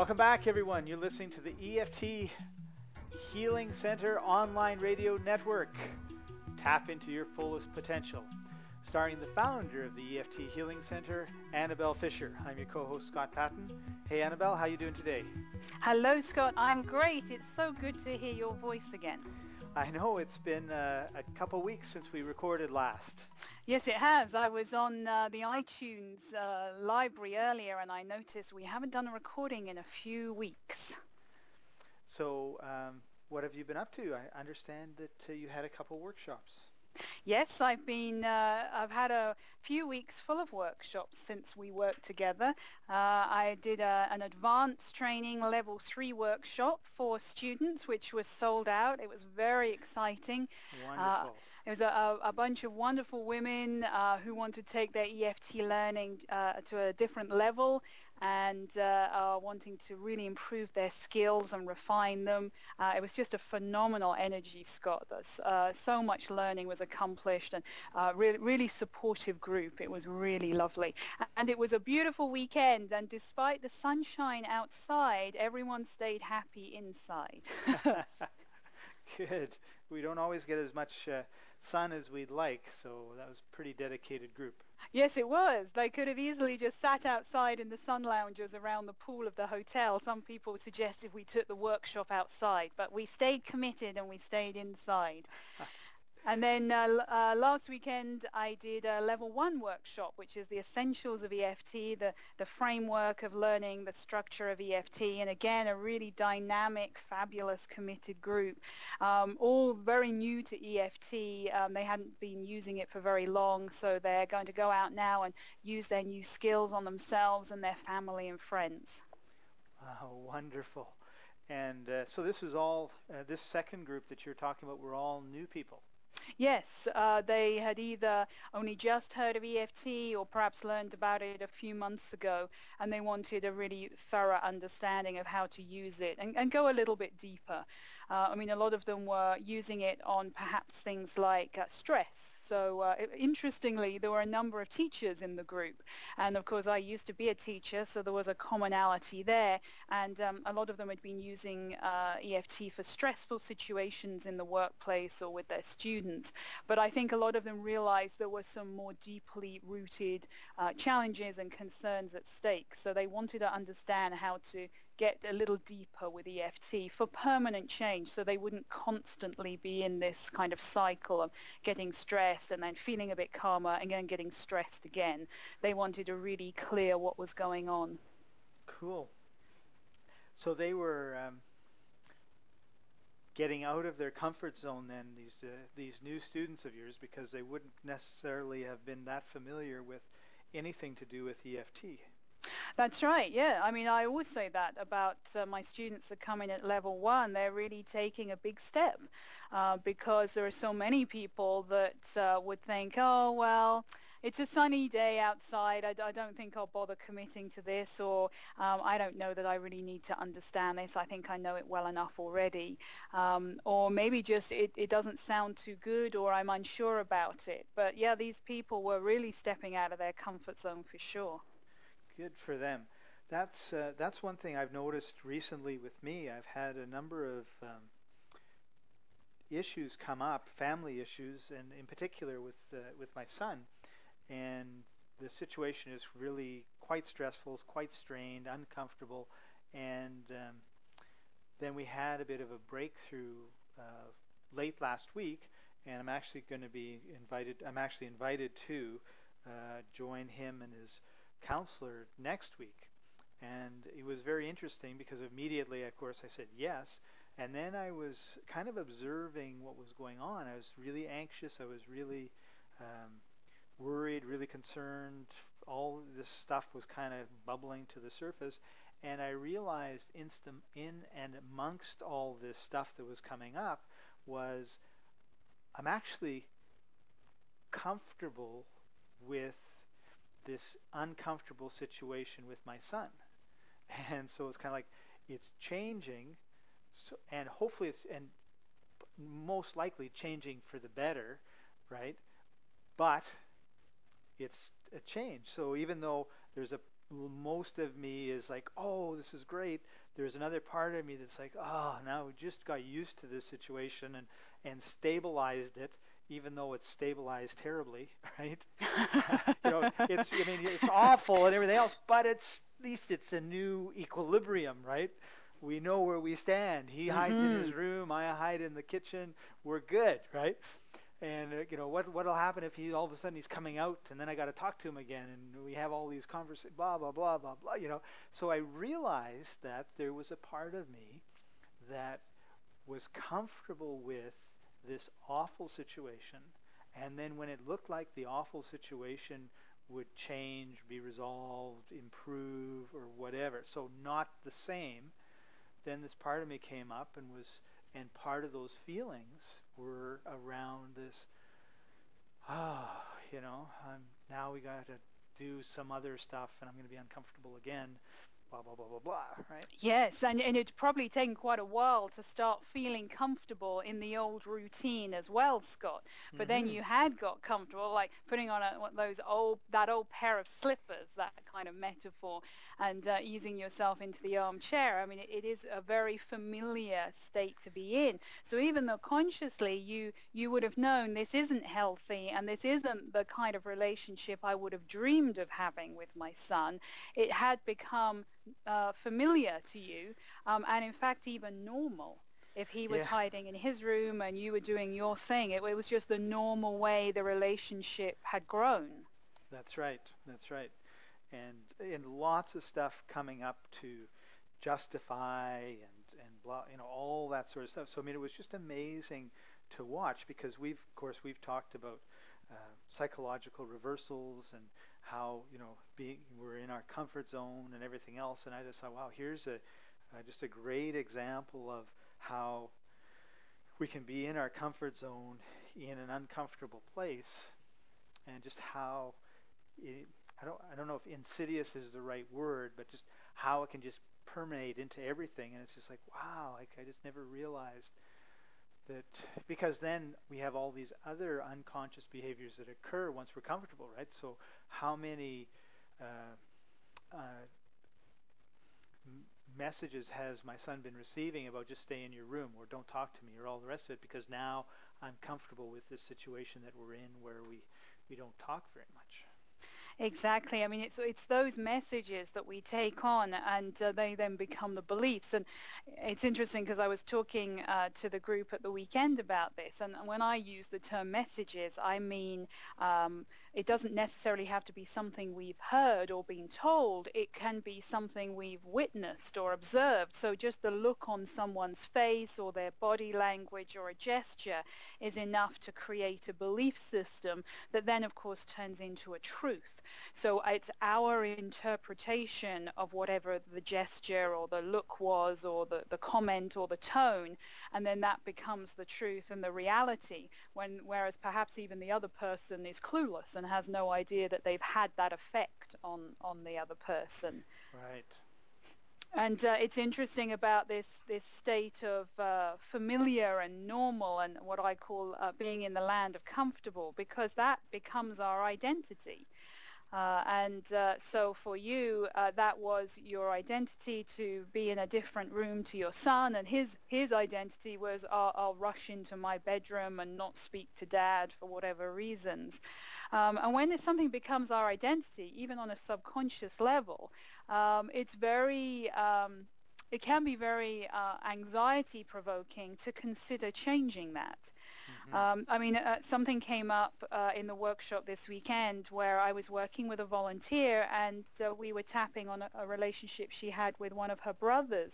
Welcome back, everyone. You're listening to the EFT Healing Center online radio network. Tap into your fullest potential. Starring the founder of the EFT Healing Center, Annabelle Fisher. I'm your co-host Scott Patton. Hey, Annabelle, how you doing today? Hello, Scott. I'm great. It's so good to hear your voice again. I know it's been uh, a couple weeks since we recorded last. Yes, it has. I was on uh, the iTunes uh, library earlier and I noticed we haven't done a recording in a few weeks. So, um, what have you been up to? I understand that uh, you had a couple workshops. Yes, I've been. Uh, I've had a few weeks full of workshops since we worked together. Uh, I did a, an advanced training level three workshop for students, which was sold out. It was very exciting. Wonderful. Uh, it was a, a, bunch of wonderful women uh, who want to take their EFT learning uh, to a different level and uh, are wanting to really improve their skills and refine them. Uh, it was just a phenomenal energy, Scott. Uh, so much learning was accomplished and uh, really, really supportive group. It was really lovely. And it was a beautiful weekend. And despite the sunshine outside, everyone stayed happy inside. Good. We don't always get as much uh, sun as we'd like, so that was a pretty dedicated group. Yes, it was. They could have easily just sat outside in the sun lounges around the pool of the hotel. Some people suggested we took the workshop outside, but we stayed committed and we stayed inside. And then uh, uh, last weekend I did a level one workshop, which is the essentials of EFT, the, the framework of learning the structure of EFT, and again a really dynamic, fabulous, committed group, um, all very new to EFT. Um, they hadn't been using it for very long, so they're going to go out now and use their new skills on themselves and their family and friends. Wow, wonderful. And uh, so this is all, uh, this second group that you're talking about we're all new people. Yes, uh, they had either only just heard of EFT or perhaps learned about it a few months ago, and they wanted a really thorough understanding of how to use it and, and go a little bit deeper. Uh, I mean, a lot of them were using it on perhaps things like uh, stress so uh, interestingly, there were a number of teachers in the group. And of course, I used to be a teacher, so there was a commonality there. And um, a lot of them had been using uh, EFT for stressful situations in the workplace or with their students. But I think a lot of them realized there were some more deeply rooted uh, challenges and concerns at stake. So they wanted to understand how to get a little deeper with EFT for permanent change so they wouldn't constantly be in this kind of cycle of getting stressed and then feeling a bit calmer and then getting stressed again. They wanted to really clear what was going on. Cool. So they were um, getting out of their comfort zone then these uh, these new students of yours because they wouldn't necessarily have been that familiar with anything to do with EFT. That's right. Yeah. I mean, I always say that about uh, my students that come in at level one. They're really taking a big step uh, because there are so many people that uh, would think, oh, well, it's a sunny day outside. I, I, don't think I'll bother committing to this, or um, I don't know that I really need to understand this. I think I know it well enough already. Um, or maybe just it, it doesn't sound too good, or I'm unsure about it. But yeah, these people were really stepping out of their comfort zone for sure. Good for them. That's uh, that's one thing I've noticed recently with me. I've had a number of um, issues come up, family issues, and in particular with uh, with my son. And the situation is really quite stressful, quite strained, uncomfortable, and um, then we had a bit of a breakthrough uh, late last week, and I'm actually going to be invited. I'm actually invited to uh, join him and his counselor next week. And it was very interesting because immediately, of course, I said yes. And then I was kind of observing what was going on. I was really anxious. I was really um, worried, really concerned. All this stuff was kind of bubbling to the surface. And I realized instant in and amongst all this stuff that was coming up was I'm actually comfortable with this uncomfortable situation with my son. And so it's kind of like it's changing, so, and hopefully it's and most likely changing for the better, right? But it's a change. So even though there's a most of me is like, oh, this is great. There's another part of me that's like, oh, now we just got used to this situation and and stabilized it, even though it's stabilized terribly, right? you know, it's I mean it's awful and everything else, but it's at least it's a new equilibrium, right? We know where we stand. He hides mm-hmm. in his room, I hide in the kitchen. We're good, right? and uh, you know what what'll happen if he all of a sudden he's coming out and then I got to talk to him again and we have all these conversations blah blah blah blah blah you know so I realized that there was a part of me that was comfortable with this awful situation and then when it looked like the awful situation would change be resolved improve or whatever so not the same then this part of me came up and was and part of those feelings were around this, ah, oh, you know, I'm, now we got to do some other stuff and I'm going to be uncomfortable again blah blah blah blah blah right? Yes and, and it's probably taken quite a while to start feeling comfortable in the old routine as well scott. But mm-hmm. then you had got comfortable like putting on a, those old that old pair of slippers that kind of metaphor and uh, easing yourself into the armchair. I mean it, it is a very familiar state to be in. So even though consciously you you would have known this isn't healthy and this isn't the kind of relationship i would have dreamed of having with my son it had become uh, familiar to you, um, and in fact even normal. If he was yeah. hiding in his room and you were doing your thing, it, it was just the normal way the relationship had grown. That's right. That's right. And and lots of stuff coming up to justify and and blah, you know, all that sort of stuff. So I mean, it was just amazing to watch because we've, of course, we've talked about uh, psychological reversals and how you know being we're in our comfort zone and everything else. And I just thought, wow, here's a uh, just a great example of how we can be in our comfort zone in an uncomfortable place, and just how it, I don't I don't know if insidious is the right word, but just how it can just permeate into everything. And it's just like, wow, like I just never realized that because then we have all these other unconscious behaviors that occur once we're comfortable, right? So how many uh, uh, messages has my son been receiving about just stay in your room or don't talk to me or all the rest of it because now I'm comfortable with this situation that we're in where we, we don't talk very much. Exactly. I mean, it's it's those messages that we take on, and uh, they then become the beliefs. And it's interesting because I was talking uh, to the group at the weekend about this, and when I use the term messages, I mean um, it doesn't necessarily have to be something we've heard or been told. It can be something we've witnessed or observed. So just the look on someone's face or their body language or a gesture is enough to create a belief system that then, of course, turns into a truth. So it's our interpretation of whatever the gesture or the look was or the, the comment or the tone, and then that becomes the truth and the reality. When, whereas perhaps even the other person is clueless and has no idea that they've had that effect on on the other person. Right. And uh, it's interesting about this this state of uh, familiar and normal, and what I call uh, being in the land of comfortable, because that becomes our identity. Uh, and uh, so for you, uh, that was your identity to be in a different room to your son, and his his identity was I'll, I'll rush into my bedroom and not speak to dad for whatever reasons. Um, and when something becomes our identity, even on a subconscious level, um, it's very um, it can be very uh, anxiety provoking to consider changing that. Mm-hmm. Um, I mean, uh, something came up uh, in the workshop this weekend where I was working with a volunteer and uh, we were tapping on a, a, relationship she had with one of her brothers.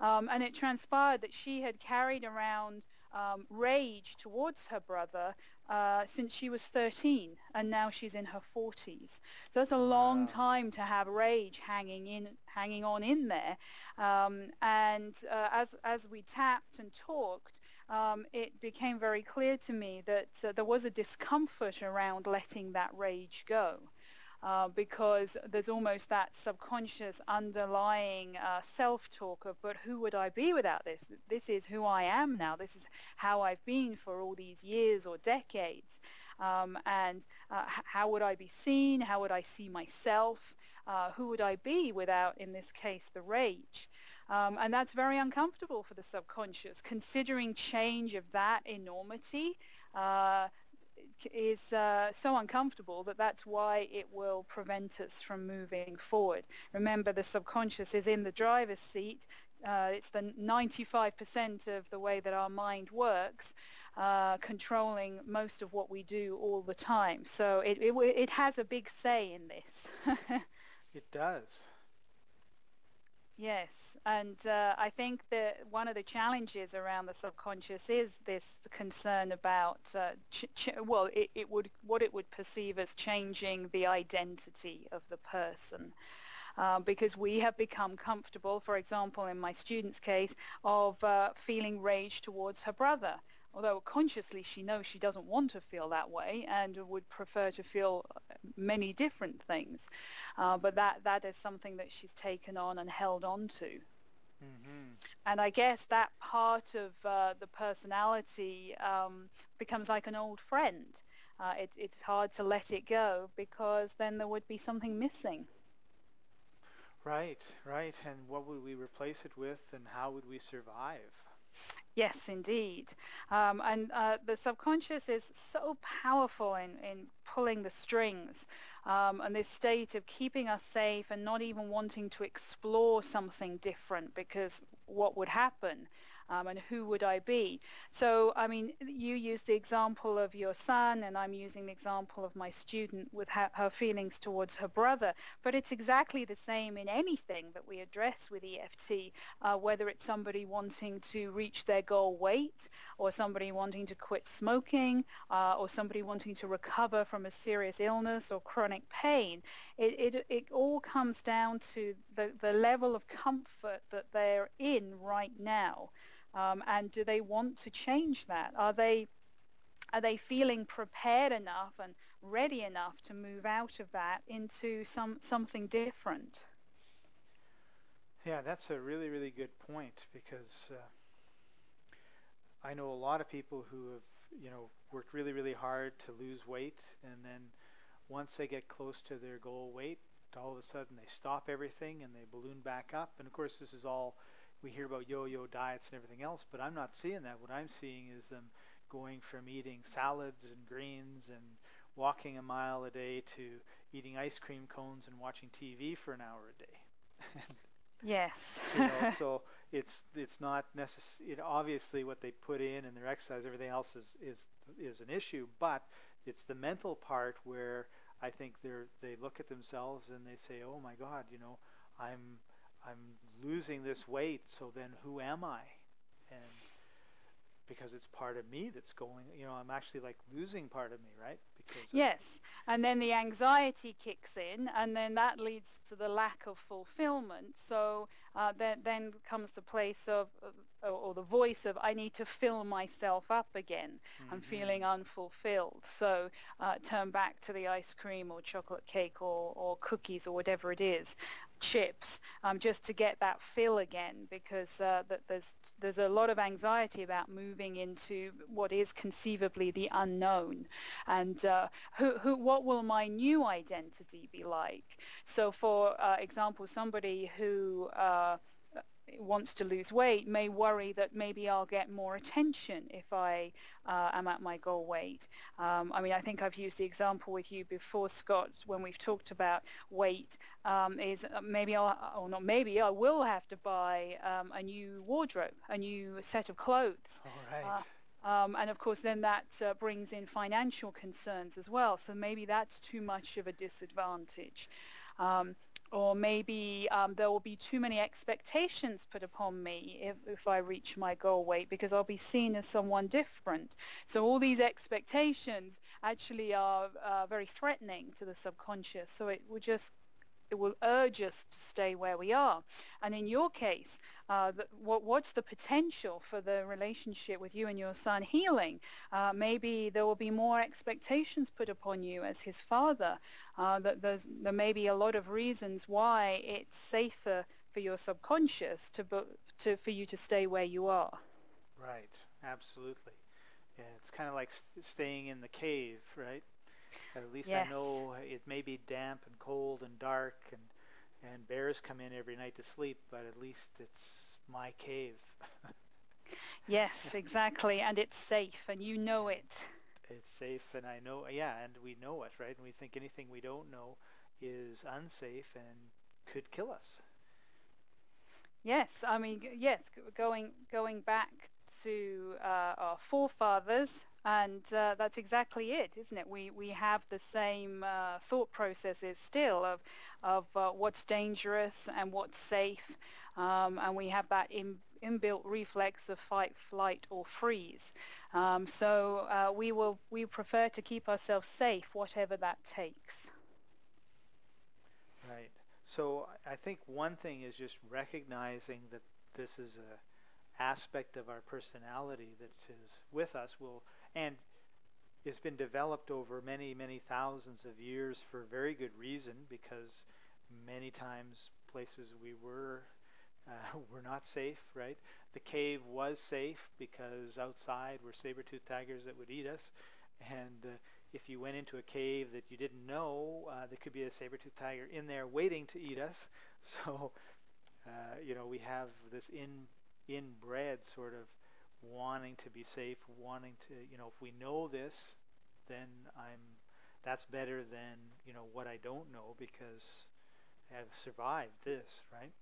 Um, and it transpired that she had carried around um, rage towards her brother uh, since she was 13, and now she's in her 40s. So that's a long time to have rage hanging in, hanging on in there. Um, and uh, as as we tapped and talked, um, it became very clear to me that uh, there was a discomfort around letting that rage go uh, because there's almost that subconscious underlying uh, self-talk of, but who would I be without this? This is who I am now. This is how I've been for all these years or decades. Um, and uh, how would I be seen? How would I see myself? uh, who would I be without, in this case, the rage? Um, and that's very uncomfortable for the subconscious. Considering change of that enormity uh, is uh, so uncomfortable that that's why it will prevent us from moving forward. Remember, the subconscious is in the driver's seat. Uh, it's the 95% of the way that our mind works, uh, controlling most of what we do all the time. So it, it, it has a big say in this. it does. Yes, and uh, I think that one of the challenges around the subconscious is this concern about, uh, ch- ch- well, it, it, would what it would perceive as changing the identity of the person. Uh, because we have become comfortable, for example, in my student's case, of uh, feeling rage towards her brother although consciously she knows she doesn't want to feel that way and would prefer to feel many different things. Uh, but that, that is something that she's taken on and held on to. Mm-hmm. And I guess that part of uh, the personality um, becomes like an old friend. Uh, it, it's hard to let it go because then there would be something missing. Right, right. And what would we replace it with, and how would we survive? Yes, indeed. Um, and uh, the subconscious is so powerful in, in pulling the strings um, and this state of keeping us safe and not even wanting to explore something different because what would happen um, and who would I be? So, I mean, you use the example of your son, and I'm using the example of my student with her, her feelings towards her brother. But it's exactly the same in anything that we address with EFT, uh, whether it's somebody wanting to reach their goal weight, or somebody wanting to quit smoking, uh, or somebody wanting to recover from a serious illness or chronic pain. It, it, it all comes down to the, the level of comfort that they're in right now. Um, and do they want to change that? Are they are they feeling prepared enough and ready enough to move out of that into some something different? Yeah, that's a really really good point because uh, I know a lot of people who have you know worked really really hard to lose weight and then once they get close to their goal weight all of a sudden they stop everything and they balloon back up and of course this is all we hear about yo-yo diets and everything else, but I'm not seeing that. What I'm seeing is them going from eating salads and greens and walking a mile a day to eating ice cream cones and watching TV for an hour a day. yes. you know, so it's it's not necessary. It, obviously, what they put in and their exercise, everything else is is is an issue, but it's the mental part where I think they're they look at themselves and they say, "Oh my God, you know, I'm I'm losing this weight, so then who am I? And because it's part of me that's going, you know, I'm actually like losing part of me, right? Because yes, and then the anxiety kicks in, and then that leads to the lack of fulfillment. So uh, then, then comes the place of, uh, or the voice of, I need to fill myself up again. Mm-hmm. I'm feeling unfulfilled. So uh, turn back to the ice cream or chocolate cake or, or cookies or whatever it is chips um, just to get that fill again because uh, there's there's a lot of anxiety about moving into what is conceivably the unknown. And uh, who, who what will my new identity be like? So for uh, example somebody who uh, wants to lose weight may worry that maybe I'll get more attention if I uh, am at my goal weight. Um, I mean, I think I've used the example with you before, Scott, when we've talked about weight. Um, is uh, maybe I'll, or not maybe I will have to buy um, a new wardrobe, a new set of clothes. All right. Uh, um, and of course, then that uh, brings in financial concerns as well. So maybe that's too much of a disadvantage. Um, or maybe um, there will be too many expectations put upon me if, if I reach my goal weight because I'll be seen as someone different. So all these expectations actually are uh, very threatening to the subconscious. So it will just it will urge us to stay where we are. And in your case, uh, the, what, what's the potential for the relationship with you and your son healing? Uh, maybe there will be more expectations put upon you as his father. Uh, that there's, there may be a lot of reasons why it's safer for your subconscious to, to for you to stay where you are. Right. Absolutely. Yeah, it's kind of like st- staying in the cave, right? At least yes. I know it may be damp and cold and dark and and bears come in every night to sleep, but at least it's my cave. yes, exactly, and it's safe, and you know it. It's safe, and I know, yeah, and we know it, right? And we think anything we don't know is unsafe and could kill us. Yes, I mean, yes, going going back to uh, our forefathers, and uh, that's exactly it, isn't it? We we have the same uh, thought processes still of of uh, what's dangerous and what's safe, um, and we have that in, inbuilt reflex of fight, flight, or freeze. Um, so uh, we will we prefer to keep ourselves safe, whatever that takes. Right. So I think one thing is just recognizing that this is a aspect of our personality that is with us. Will and it's been developed over many many thousands of years for very good reason because many times places we were uh, were not safe. Right. The cave was safe because outside were saber-toothed tigers that would eat us, and uh, if you went into a cave that you didn't know, uh, there could be a saber-toothed tiger in there waiting to eat us. So, uh, you know, we have this in inbred sort of wanting to be safe, wanting to, you know, if we know this, then I'm that's better than you know what I don't know because I've survived this, right?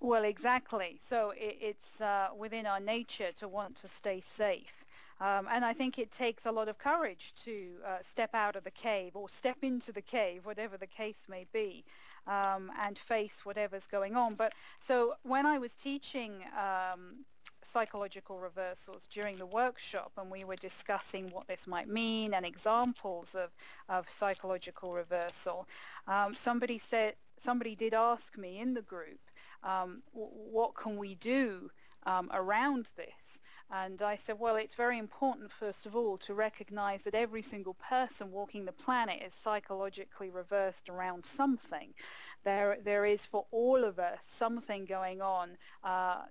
Well, exactly. So it, it's uh, within our nature to want to stay safe. Um, and I think it takes a lot of courage to uh, step out of the cave or step into the cave, whatever the case may be, um, and face whatever's going on. But so when I was teaching um, psychological reversals during the workshop and we were discussing what this might mean and examples of, of psychological reversal, um, somebody said, somebody did ask me in the group, um, what can we do um, around this? And I said, well, it's very important, first of all, to recognize that every single person walking the planet is psychologically reversed around something. There, there is for all of us something going on uh,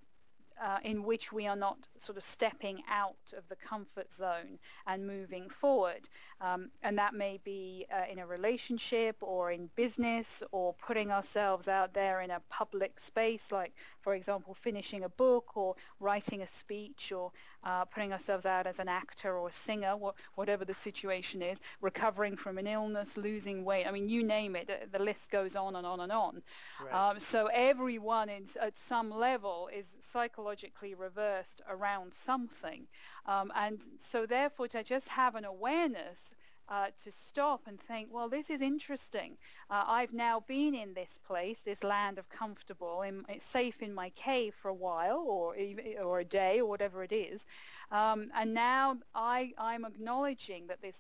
uh, in which we are not sort of stepping out of the comfort zone and moving forward. Um, and that may be uh, in a relationship or in business or putting ourselves out there in a public space, like, for example, finishing a book or writing a speech or uh, putting ourselves out as an actor or a singer, wh- whatever the situation is, recovering from an illness, losing weight. I mean, you name it, the, list goes on and on and on. Right. Um, so everyone is, at some level is psychologically reversed around something. Um, and so therefore to just have an awareness uh, to stop and think, well, this is interesting. Uh, I've now been in this place, this land of comfortable, in, it's safe in my cave for a while, or or a day, or whatever it is, um, and now I, I'm acknowledging that this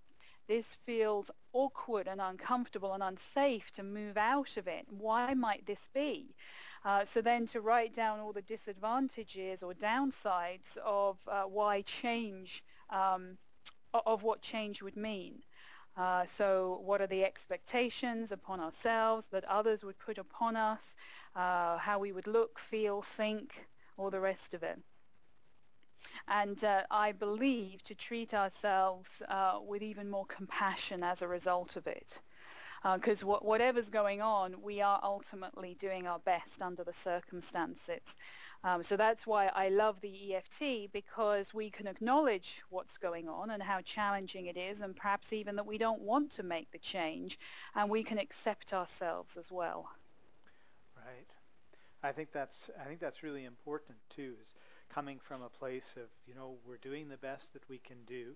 this feels awkward and uncomfortable and unsafe to move out of it. Why might this be? Uh, so then to write down all the disadvantages or downsides of uh, why change, um, of what change would mean. Uh, so what are the expectations upon ourselves that others would put upon us, uh, how we would look, feel, think, all the rest of it. And uh, I believe to treat ourselves uh, with even more compassion as a result of it. Because uh, whatever's going on, we are ultimately doing our best under the circumstances. Um, so that's why I love the EFT because we can acknowledge what's going on and how challenging it is, and perhaps even that we don't want to make the change, and we can accept ourselves as well. Right. I think that's I think that's really important too. Is coming from a place of you know we're doing the best that we can do.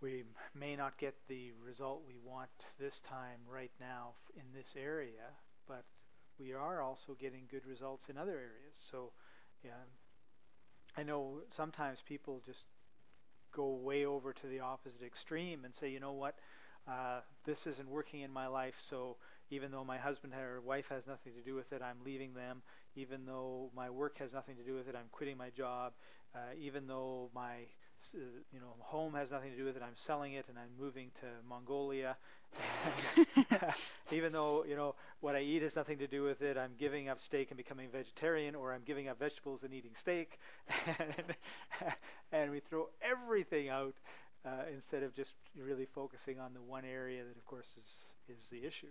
We may not get the result we want this time right now in this area, but we are also getting good results in other areas. So, yeah, I know sometimes people just go way over to the opposite extreme and say, you know what, uh, this isn't working in my life, so even though my husband or wife has nothing to do with it, I'm leaving them. Even though my work has nothing to do with it, I'm quitting my job. Uh, even though my you know, home has nothing to do with it. I'm selling it and I'm moving to Mongolia. Even though, you know, what I eat has nothing to do with it, I'm giving up steak and becoming vegetarian, or I'm giving up vegetables and eating steak. and, and we throw everything out uh, instead of just really focusing on the one area that, of course, is, is the issue.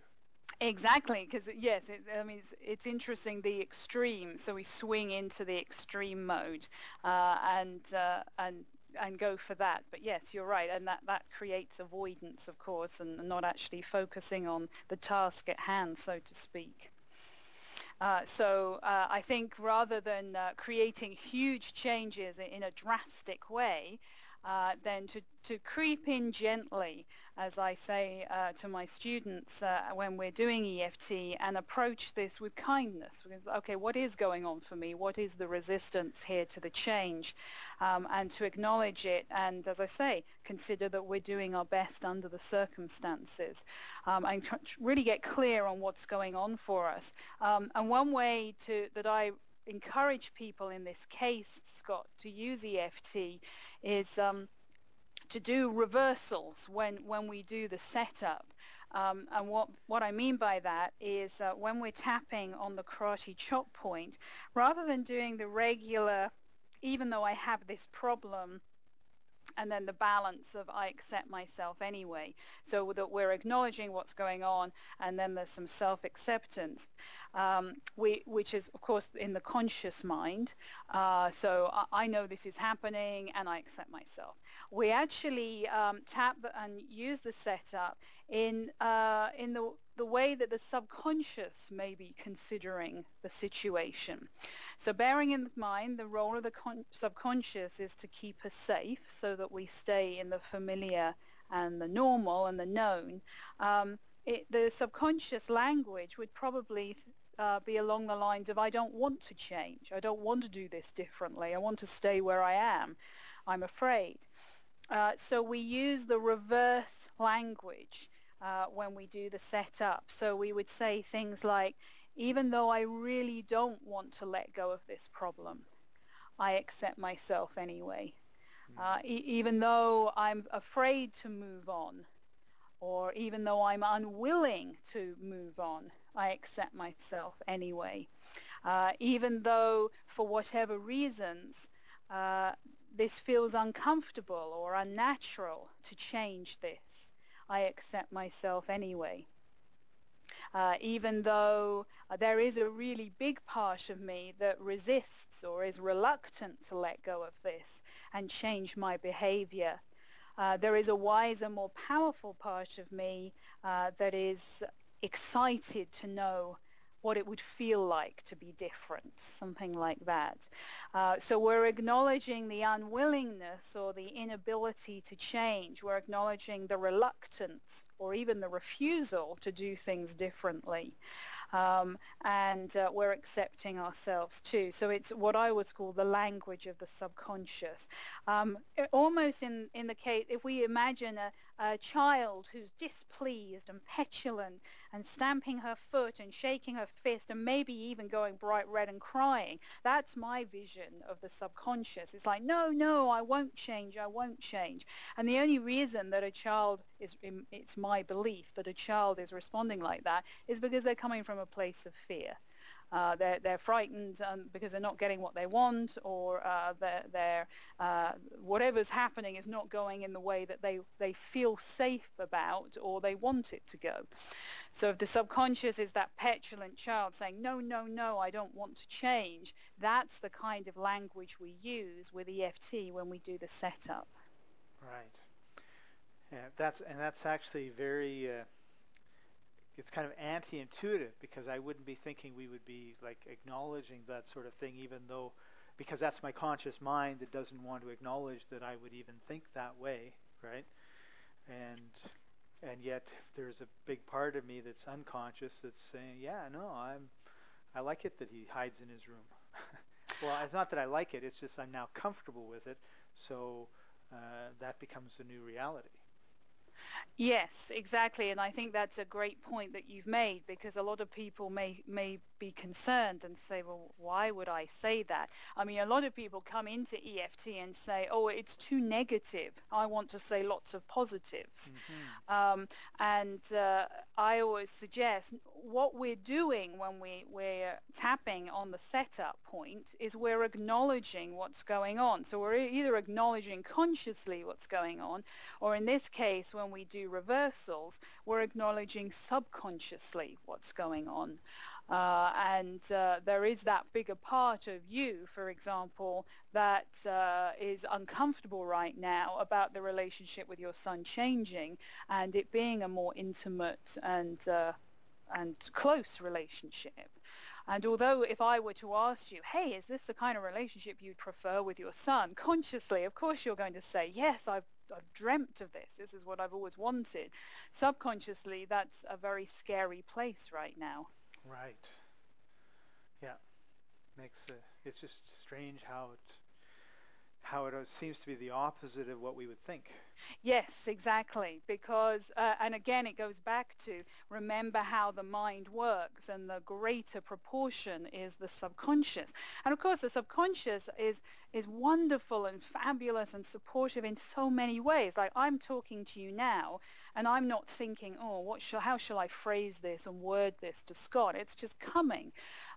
Exactly, because yes, it, I mean it's, it's, interesting the extreme. So we swing into the extreme mode, uh, and uh, and and go for that. But yes, you're right, and that that creates avoidance, of course, and not actually focusing on the task at hand, so to speak. Uh, so uh, I think rather than uh, creating huge changes in a drastic way, uh, then to, to creep in gently, as I say uh, to my students uh, when we're doing EFT, and approach this with kindness. Because, okay, what is going on for me? What is the resistance here to the change? Um, and to acknowledge it, and as I say, consider that we're doing our best under the circumstances, um, and really get clear on what's going on for us. Um, and one way to that I encourage people in this case, Scott, to use EFT is um, to do reversals when, when we do the setup. Um, and what, what I mean by that is uh, when we're tapping on the karate chop point, rather than doing the regular, even though I have this problem, and then the balance of I accept myself anyway, so that we're acknowledging what's going on, and then there's some self-acceptance, um, which is of course in the conscious mind. Uh, so I, I, know this is happening, and I accept myself. We actually um, tap and use the setup in uh, in the the way that the subconscious may be considering the situation. So bearing in mind the role of the con- subconscious is to keep us safe so that we stay in the familiar and the normal and the known. Um, it, the subconscious language would probably uh, be along the lines of I don't want to change. I don't want to do this differently. I want to stay where I am. I'm afraid. Uh, so we use the reverse language uh, when we do the setup. So we would say things like, even though I really don't want to let go of this problem, I accept myself anyway. Hmm. Uh, e- even though I'm afraid to move on, or even though I'm unwilling to move on, I accept myself anyway. Uh, even though, for whatever reasons, uh, this feels uncomfortable or unnatural to change this, I accept myself anyway. Uh, even though uh, there is a really big part of me that resists or is reluctant to let go of this and change my behavior. Uh, there is a wiser, more powerful part of me uh, that is excited to know what it would feel like to be different, something like that. Uh, so we're acknowledging the unwillingness or the inability to change. We're acknowledging the reluctance or even the refusal to do things differently. Um, and uh, we're accepting ourselves too. So it's what I would call the language of the subconscious. Um, almost in, in the case, if we imagine a, a child who's displeased and petulant and stamping her foot and shaking her fist and maybe even going bright red and crying. That's my vision of the subconscious. It's like, no, no, I won't change, I won't change. And the only reason that a child is, it's my belief that a child is responding like that is because they're coming from a place of fear. Uh, they're, they're frightened um, because they're not getting what they want, or uh, they're, they're uh, whatever's happening is not going in the way that they, they feel safe about or they want it to go. So if the subconscious is that petulant child saying, no, no, no, I don't want to change, that's the kind of language we use with EFT when we do the setup. Right. Yeah, that's and that's actually very uh, it's kind of anti-intuitive because I wouldn't be thinking we would be like acknowledging that sort of thing, even though because that's my conscious mind that doesn't want to acknowledge that I would even think that way, right? And and yet there's a big part of me that's unconscious that's saying, yeah, no, I'm I like it that he hides in his room. well, it's not that I like it; it's just I'm now comfortable with it, so uh, that becomes the new reality. Yes, exactly, and I think that's a great point that you've made because a lot of people may may be concerned and say, well, why would I say that? I mean, a lot of people come into EFT and say, oh, it's too negative. I want to say lots of positives. Mm-hmm. Um, and uh, I always suggest what we're doing when we, we're tapping on the setup point is we're acknowledging what's going on. So we're either acknowledging consciously what's going on, or in this case, when we do reversals, we're acknowledging subconsciously what's going on. Uh, and uh, there is that bigger part of you, for example, that uh, is uncomfortable right now about the relationship with your son changing and it being a more intimate and uh, and close relationship. And although if I were to ask you, hey, is this the kind of relationship you'd prefer with your son? Consciously, of course you're going to say, yes, I've, I've dreamt of this. This is what I've always wanted. Subconsciously, that's a very scary place right now. Right. Yeah. Makes uh, it's just strange how it how it seems to be the opposite of what we would think. Yes, exactly. Because, uh, and again, it goes back to remember how the mind works, and the greater proportion is the subconscious. And of course, the subconscious is is wonderful and fabulous and supportive in so many ways. Like I'm talking to you now, and I'm not thinking, oh, what shall, how shall I phrase this and word this to Scott? It's just coming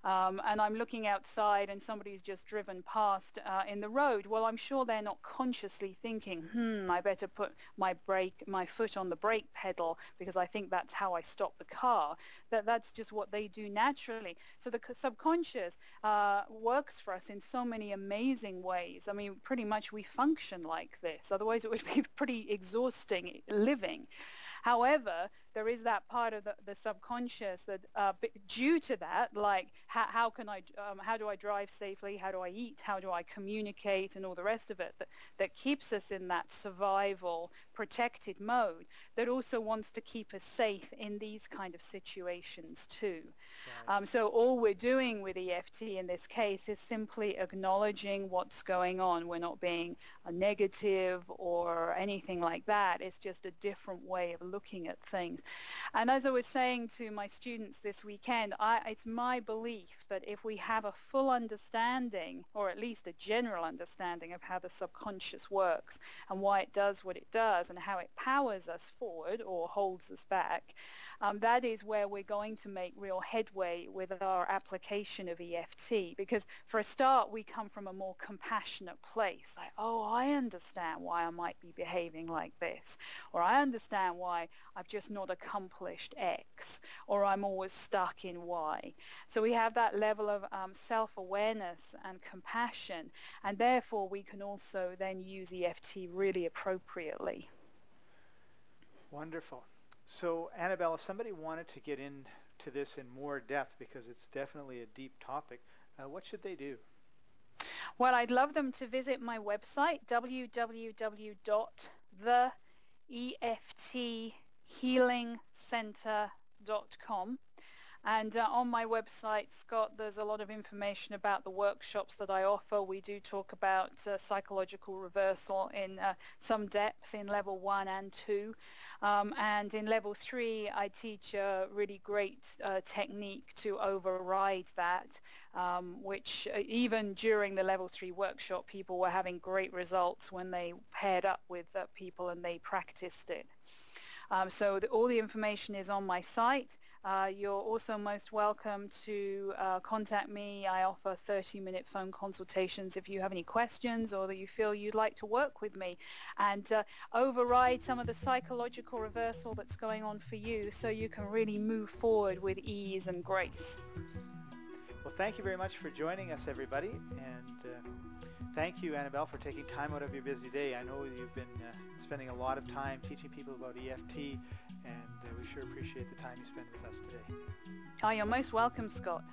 um, and I'm looking outside and somebody's just driven past uh, in the road, well, I'm sure they're not consciously thinking, hmm, I better put my brake, my foot on the brake pedal because I think that's how I stop the car. That that's just what they do naturally. So the subconscious uh, works for us in so many amazing ways. I mean, pretty much we function like this. Otherwise, it would be pretty exhausting living. However, there is that part of the, the subconscious that uh, due to that, like how, how can I, um, how do I drive safely? How do I eat? How do I communicate? And all the rest of it that, that keeps us in that survival, protected mode that also wants to keep us safe in these kind of situations too. Right. Um, so all we're doing with EFT in this case is simply acknowledging what's going on. We're not being a negative or anything like that. It's just a different way of looking at things. And as I was saying to my students this weekend, I, it's my belief that if we have a full understanding, or at least a general understanding of how the subconscious works and why it does what it does and how it powers us forward or holds us back, um, that is where we're going to make real headway with our application of EFT. Because for a start, we come from a more compassionate place. Like, oh, I understand why I might be behaving like this. Or I understand why I've just not accomplished X. Or I'm always stuck in Y. So we have that level of um, self-awareness and compassion. And therefore, we can also then use EFT really appropriately. Wonderful. So, Annabelle, if somebody wanted to get into this in more depth, because it's definitely a deep topic, uh, what should they do? Well, I'd love them to visit my website, www.theefthehealingcenter.com. And uh, on my website, Scott, there's a lot of information about the workshops that I offer. We do talk about uh, psychological reversal in uh, some depth in level one and two. Um, and in level three, I teach a really great uh, technique to override that, um, which uh, even during the level three workshop, people were having great results when they paired up with uh, people and they practiced it. Um, so the, all the information is on my site. Uh, you're also most welcome to uh, contact me. I offer 30-minute phone consultations if you have any questions or that you feel you'd like to work with me and uh, override some of the psychological reversal that's going on for you so you can really move forward with ease and grace. Well, thank you very much for joining us, everybody, and uh, thank you, Annabelle, for taking time out of your busy day. I know you've been uh, spending a lot of time teaching people about EFT and uh, we sure appreciate the time you spent with us today. Oh, you're most welcome, Scott.